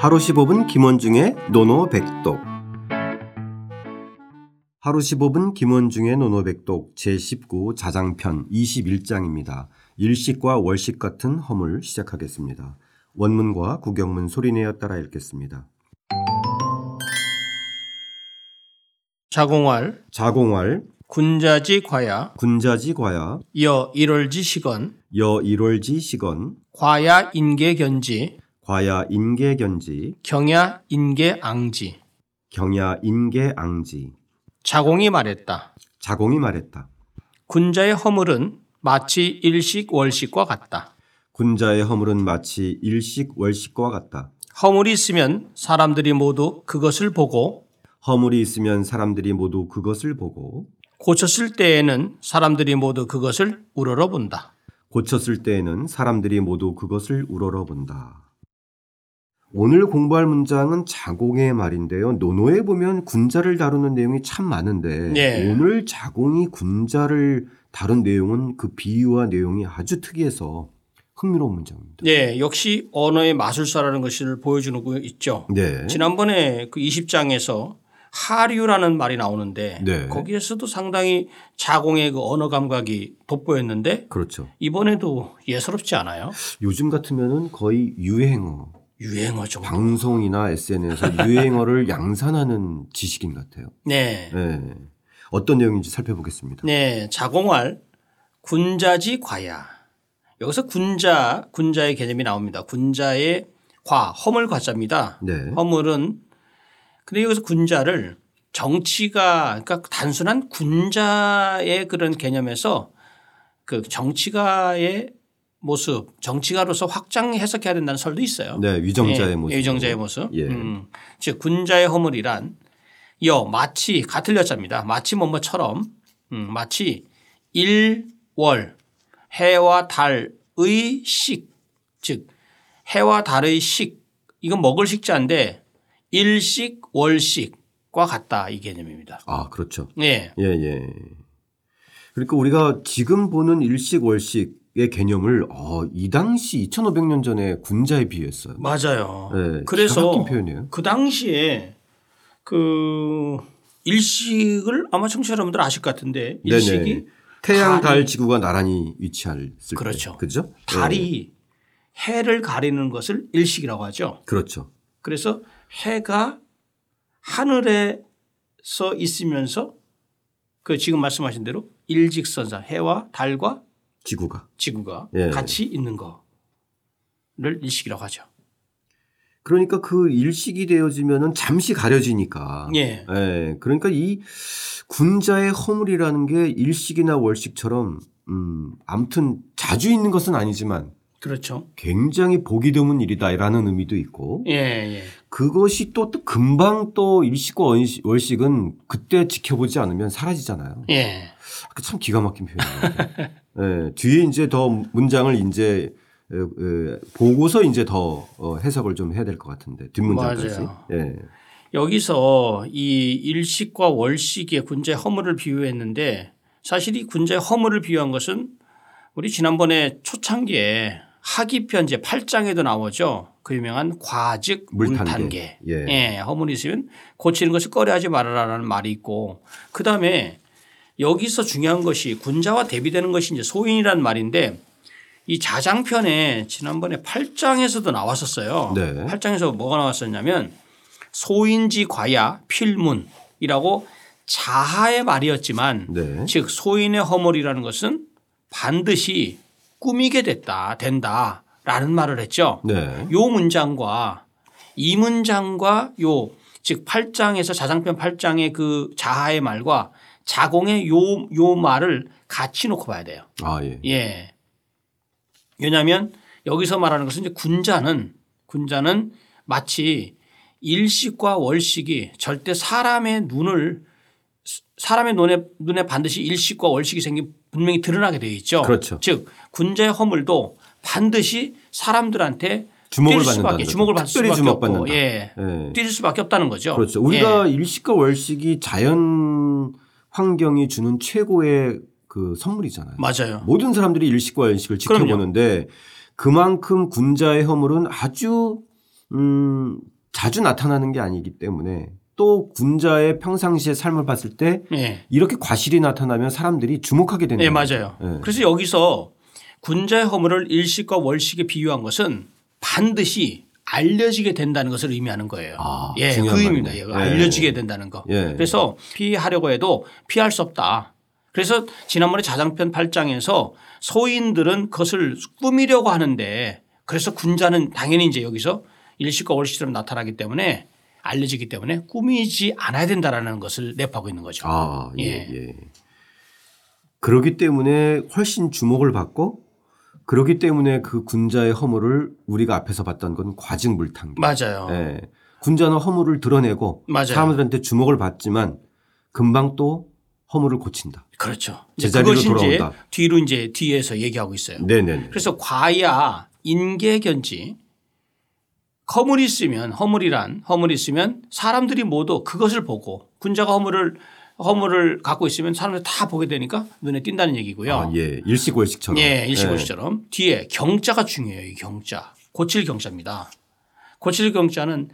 하루 15분 김원중의 노노백독 하루 15분 김원중의 노노백독 제19 자장편 21장입니다. 일식과 월식 같은 허물 시작하겠습니다. 원문과 구경문 소리내어 따라 읽겠습니다. 자공활 자공활 군자지 과야 군자지 과야 여 일월지 시건 여 일월지 시건 과야 인계견지 과야 인계견지 경야 인계앙지 경야 인계앙지 자공이 말했다. 자공이 말했다. 군자의 허물은 마치 일식 월식과 같다. 군자의 허물은 마치 일식 월식과 같다. 허물이 있으면 사람들이 모두 그것을 보고 허물이 있으면 사람들이 모두 그것을 보고 고쳤을 때에는 사람들이 모두 그것을 우러러 본다. 고쳤을 때에는 사람들이 모두 그것을 우러러 본다. 오늘 공부할 문장은 자공의 말인데요. 노노에 보면 군자를 다루는 내용이 참 많은데 네. 오늘 자공이 군자를 다룬 내용은 그 비유와 내용이 아주 특이해서 흥미로운 문장입니다. 네, 역시 언어의 마술사라는 것을 보여주는 거 있죠. 네. 지난번에 그 20장에서 하류라는 말이 나오는데 네. 거기에서도 상당히 자공의 그 언어 감각이 돋보였는데 그렇죠. 이번에도 예사롭지 않아요? 요즘 같으면은 거의 유행어, 유행어 정도. 방송이나 SNS에서 유행어를 양산하는 지식인 같아요. 네. 네. 어떤 내용인지 살펴보겠습니다. 네. 자공할 군자지 과야. 여기서 군자, 군자의 개념이 나옵니다. 군자의 과, 허물 과자입니다. 네. 허물은 근데 여기서 군자를 정치가 그러니까 단순한 군자의 그런 개념에서 그 정치가의 모습, 정치가로서 확장 해석해야 된다는 설도 있어요. 네, 위정자의 예, 모습. 위정자의 모습. 예. 음. 즉 군자의 허물이란 여 마치 같은 여자입니다. 마치 뭐뭐처럼 음, 마치 일월 해와 달의 식, 즉 해와 달의 식 이건 먹을 식자인데 일식 월식과 같다 이 개념입니다. 아, 그렇죠. 네. 예, 예. 그러니까 우리가 지금 보는 일식 월식의 개념을 어, 이 당시 2,500년 전에 군자에 비유했어요. 맞아요. 네, 뭐 그래서. 그 당시에 그 일식을 아마 청취자 여러분들 아실 것 같은데 일식이 네네. 태양, 달, 지구가 나란히 위치할 때. 그렇죠. 그죠? 달이 해를 가리는 것을 일식이라고 하죠. 네, 그렇죠. 그래서 해가 하늘에서 있으면서 그 지금 말씀하신 대로 일직선상 해와 달과 지구가. 지구가 예. 같이 있는 거를 일식이라고 하죠. 그러니까 그 일식이 되어지면은 잠시 가려지니까. 예. 예. 그러니까 이 군자의 허물이라는 게 일식이나 월식처럼 음, 아무튼 자주 있는 것은 아니지만 그렇죠. 굉장히 보기 드문 일이다라는 의미도 있고 예, 예. 그것이 또, 또 금방 또 일식과 원시- 월식은 그때 지켜보지 않으면 사라지잖아요. 예. 그참 기가 막힌 표현이에요. 예, 뒤에 이제 더 문장을 이제 에, 에, 보고서 이제 더 어, 해석을 좀 해야 될 것 같은데 뒷문장까지. 예. 여기서 이 일식과 월식의 군자의 허물을 비유했는데 사실 이 군자의 허물을 비유한 것은 우리 지난번에 초창기에 하기편 제 8장에도 나오죠. 그 유명한 과즉. 물탄개. 예. 예, 허물이 있으면 고치는 것을 꺼려하지 말아라라는 말이 있고 그다음에 여기서 중요한 것이 군자와 대비되는 것이 이제 소인이라는 말인데 이 자장편에 지난번에 8장에서도 나왔었어요. 네. 8장에서 뭐가 나왔었냐면 소인지 과야 필문이라고 자하의 말이었지만 네. 즉 소인의 허물이라는 것은 반드시 꾸미게 됐다 된다 라는 말을 했죠. 네. 요 문장과 이 문장과 요 즉 8장에서 자장편 8장의 그 자하의 말과 자공의 요, 요 말을 같이 놓고 봐야 돼요. 아, 예. 예. 왜냐하면 여기서 말하는 것은 이제 군자는 군자는 마치 일식과 월식이 절대 사람의 눈을 사람의 눈에 눈에 반드시 일식과 월식이 생긴 분명히 드러나게 되어 있죠. 그렇죠. 즉 군자의 허물도 반드시 사람들한테 주목을 뛸 받는다는 수밖에. 주목을 받을 수밖에 주목받는다. 없고 예. 예. 뛸 수밖에 없다는 거죠. 그렇죠. 우리가 예. 일식과 월식이 자연 환경이 주는 최고의 그 선물이잖아요. 맞아요. 모든 사람들이 일식과 그럼요. 지켜보는데 그만큼 군자의 허물은 아주 음, 자주 나타나는 게 아니기 때문에 또 군자의 평상시의 삶을 봤을 때 예. 이렇게 과실이 나타나면 사람들이 주목하게 되는 네, 거죠. 맞아요. 예. 그래서 여기서 군자의 허물을 일식과 월식에 비유한 것은 반드시 알려지게 된다는 것을 의미하는 거예요. 아, 예, 그 의미입니다. 예, 예. 알려지게 된다는 거. 예. 그래서 피하려고 해도 피할 수 없다. 그래서 지난번에 자장편 8장에서 소인들은 그것을 꾸미려고 하는데 그래서 군자는 당연히 이제 여기서 일식과 월식처럼 나타나기 때문에 알려지기 때문에 꾸미지 않아야 된다라는 것을 내포하고 있는 거죠. 아, 예, 예. 예. 그렇기 때문에 훨씬 주목을 받고 그렇기 때문에 그 군자의 허물을 우리가 앞에서 봤던 건 과징물탕기. 맞아요. 예. 군자는 허물을 드러내고 맞아요. 사람들한테 주목을 받지만 금방 또 허물을 고친다. 그렇죠. 이제 제자리로 그것이 이제 돌아온다. 뒤로 이제 뒤에서 얘기하고 있어요. 네네. 그래서 과야 인계견지 허물이 있으면 허물이란 허물이 있으면 사람들이 모두 그것을 보고 군자가 허물을 허물을 갖고 있으면 사람들이 다 보게 되니까 눈에 띈다는 얘기고요. 아, 예. 일식월식처럼. 예, 일시고시처럼 뒤에 경자가 중요해요. 이 경자. 고칠 경자입니다. 고칠 경자는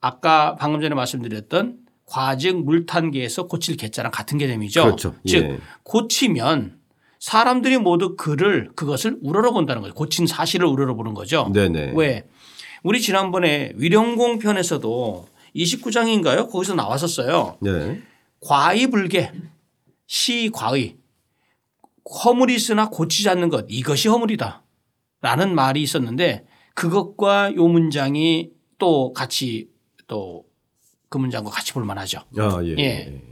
아까 방금 전에 말씀드렸던 과증 물탄계에서 고칠 개자랑 같은 개념이죠. 그렇죠. 즉 예. 고치면 사람들이 모두 그를 그것을 우러러 본다는 거죠. 고친 사실을 우러러 보는 거죠. 네네. 왜? 우리 지난번에 위령공 편에서도 29장인가요? 거기서 나왔었어요. 네. 과의불개 시과의 허물이 있으나 고치지 않는 것 이것이 허물이다 라는 말이 있었는데 그것과 요 문장이 또 같이 또 그 문장과 같이 볼 만하죠. 아, 예. 예.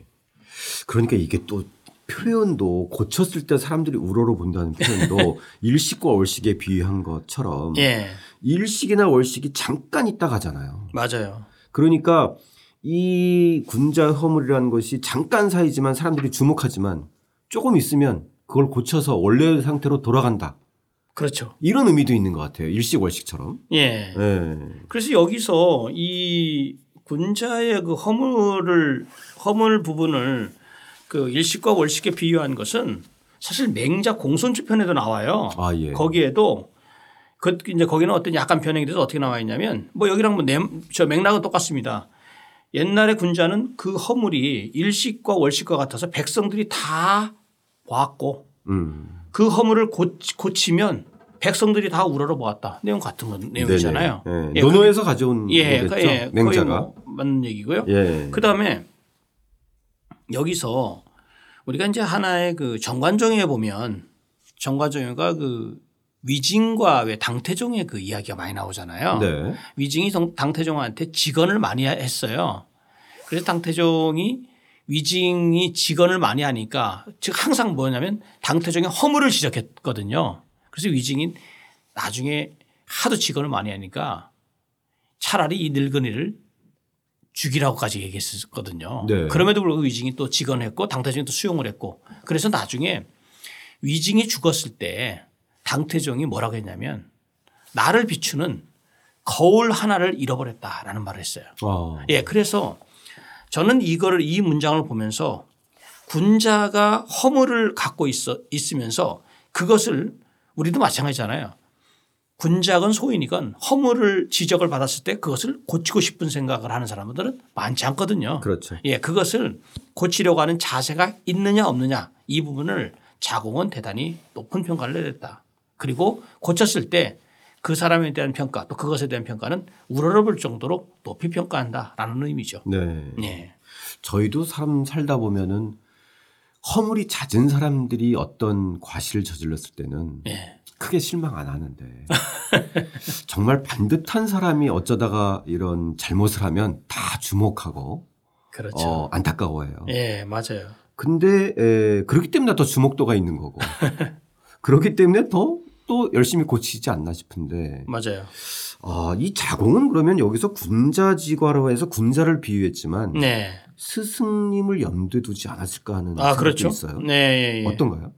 그러니까 이게 또 표현도 고쳤을 때 사람들이 우러러 본다는 표현도 일식과 월식에 비유한 것처럼 예. 일식이나 월식이 잠깐 있다 가잖아요. 맞아요. 그러니까 이 군자 허물이라는 것이 잠깐 사이지만 사람들이 주목하지만 조금 있으면 그걸 고쳐서 원래 상태로 돌아간다. 그렇죠. 이런 의미도 있는 것 같아요. 일식월식처럼. 예. 예. 그래서 여기서 이 군자의 그 허물을 허물 부분을 그 일식과 월식에 비유한 것은 사실 맹자 공손주 편에도 나와요. 아, 예. 거기에도 그 이제 거기는 어떤 약간 변형이 돼서 어떻게 나와 있냐면 뭐 여기랑 뭐저 맥락은 똑같습니다. 옛날에 군자는 그 허물이 일식과 월식과 같아서 백성들이 다 보았고 음. 그 허물을 고치, 고치면 백성들이 다 우러러 보았다. 내용 같은 건 내용이잖아요. 네네. 예. 예, 논어에서 가져온 예, 거겠죠. 그- 예, 맹자가. 뭐 맞는 얘기고요. 예. 그 다음에 여기서 우리가 이제 하나의 그 정관종에 보면 정관종가 그 위징과 왜 당태종의 그 이야기가 많이 나오잖아요. 네. 위징이 정- 당태종한테 직언을 많이 했어요. 그래서 당태종이 위징이 직언을 많이 하니까 즉 항상 뭐냐면 당태종의 허물을 지적했거든요. 그래서 위징이 나중에 하도 직언을 많이 하니까 차라리 이 늙은이를 죽이라고까지 얘기했었거든요. 네. 그럼에도 불구하고 위징이 또 직언했고 당태종이 또 수용을 했고 그래서 나중에 위징이 죽었을 때 당태종이 뭐라고 했냐면 나를 비추는 거울 하나를 잃어버렸다라는 말을 했어요. 아. 예, 그래서 저는 이거를 이 문장을 보면서 군자가 허물을 갖고 있어 있으면서 그것을 우리도 마찬가지잖아요. 군작은 소인이건 허물을 지적을 받았을 때 그것을 고치고 싶은 생각을 하는 사람들은 많지 않거든요. 그렇죠. 예, 그것을 고치려고 하는 자세가 있느냐 없느냐 이 부분을 자공은 대단히 높은 평가를 내렸다. 그리고 고쳤을 때 그 사람에 대한 평가 또 그것에 대한 평가는 우러러볼 정도로 높이 평가한다라는 의미죠. 네. 예. 저희도 삶 살다 보면은 허물이 잦은 사람들이 어떤 과실을 저질렀을 때는 예. 크게 실망 안 하는데 정말 반듯한 사람이 어쩌다가 이런 잘못을 하면 다 주목하고 그렇죠. 어, 안타까워해요. 예, 맞아요. 근데 에, 그렇기 때문에 더 주목도가 있는 거고 그렇기 때문에 더 또 열심히 고치지 않나 싶은데 맞아요. 아, 이 자공은 그러면 여기서 군자지과로 해서 군자를 비유했지만 네. 스승님을 염두에 두지 않았을까 하는 아, 생각도 그렇죠. 있어요. 네. 예, 예. 어떤가요?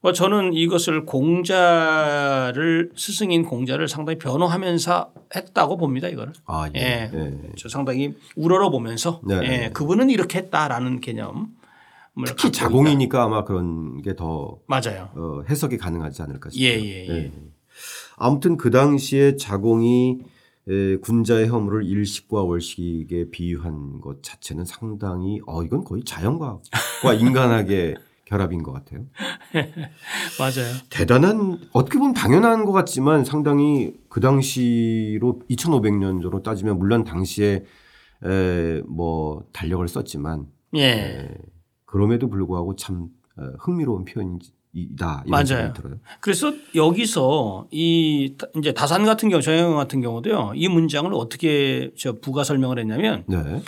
뭐 저는 이것을 공자를 스승인 공자를 상당히 변호하면서 했다고 봅니다. 이거를. 아, 예. 예. 예. 저 상당히 우러러 보면서 네. 예, 그분은 이렇게 했다라는 개념. 특히 자공이니까 아마 그런 게 더 맞아요. 어, 해석이 가능하지 않을까 싶어요. 예, 예, 예. 아무튼 그 당시에 자공이 에, 군자의 허물을 일식과 월식에 비유한 것 자체는 상당히 어 이건 거의 자연과학과 인간학의 결합인 것 같아요. 맞아요. 대단한 어떻게 보면 당연한 것 같지만 상당히 그 당시로 2,500년 전으로 따지면 물론 당시에 에, 뭐 달력을 썼지만 예. 에, 그럼에도 불구하고 참 어, 흥미로운 표현이다 이런 맞아요. 생각이 들어요. 그래서 여기서 이 다- 이제 다산 같은 경우 정영 같은 경우도요. 이 문장을 어떻게 저 부가 설명을 했냐면 네.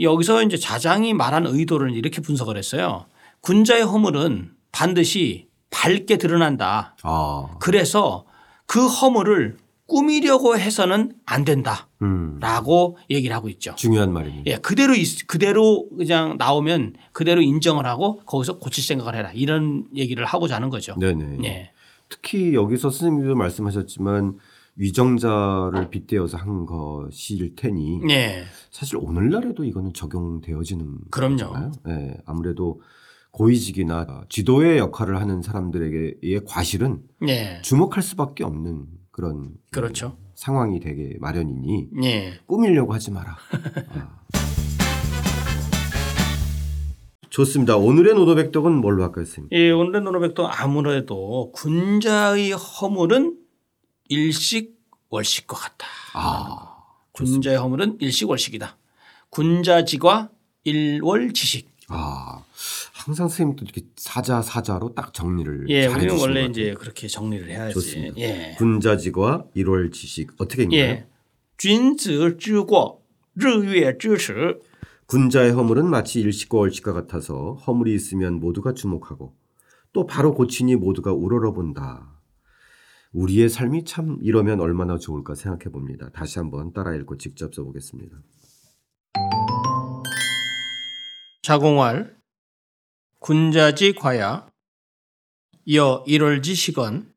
여기서 이제 자장이 말한 의도를 이렇게 분석을 했어요. 군자의 허물은 반드시 밝게 드러난다. 아, 그래서 그 허물을 꾸미려고 해서는 안 된다. 음, 라고 얘기를 하고 있죠. 중요한 말입니다. 예, 그대로 있- 그대로 그냥 나오면 그대로 인정을 하고 거기서 고칠 생각을 해라. 이런 얘기를 하고자 하는 거죠. 네네. 예. 특히 여기서 선생님도 말씀하셨지만 위정자를 빗대어서 한 것일 테니 예. 사실 오늘날에도 이거는 적용되어지는 그럼요. 예, 아무래도 고위직이나 지도의 역할을 하는 사람들에게의 과실은 예. 주목할 수밖에 없는 그런 그렇죠. 상황이 되게 마련이니 예. 꾸미려고 하지 마라. 아. 좋습니다. 오늘의 노도백덕은 뭘로 할까요, 선생님? 예, 오늘의 노노백도 아무래도 군자의 허물은 일식 월식과 같다. 아, 군자의 허물은 일식 월식이다. 군자지과 일월지식. 아, 항상 선생님도 이렇게 사자 사자로 딱 정리를 예, 잘 우리는 해주시는 원래 것 같아요. 이제 그렇게 정리를 해야지. 좋습니다. 예. 군자지과 일월지식 어떻게 읽나요? 예. 君子之过日月之耻 군자의 허물은 마치 일식과 월식과 같아서 허물이 있으면 모두가 주목하고 또 바로 고치니 모두가 우러러본다. 우리의 삶이 참 이러면 얼마나 좋을까 생각해 봅니다. 다시 한번 따라 읽고 직접 써보겠습니다. 자공활 군자지 과야 여 일월지 식원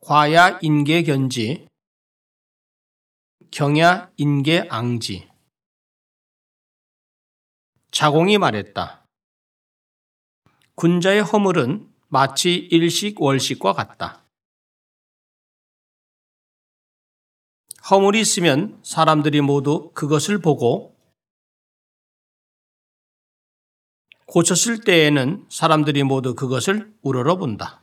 과야 인계 견지 경야 인계 앙지 자공이 말했다. 군자의 허물은 마치 일식 월식과 같다. 허물이 있으면 사람들이 모두 그것을 보고 고쳤을 때에는 사람들이 모두 그것을 우러러 본다.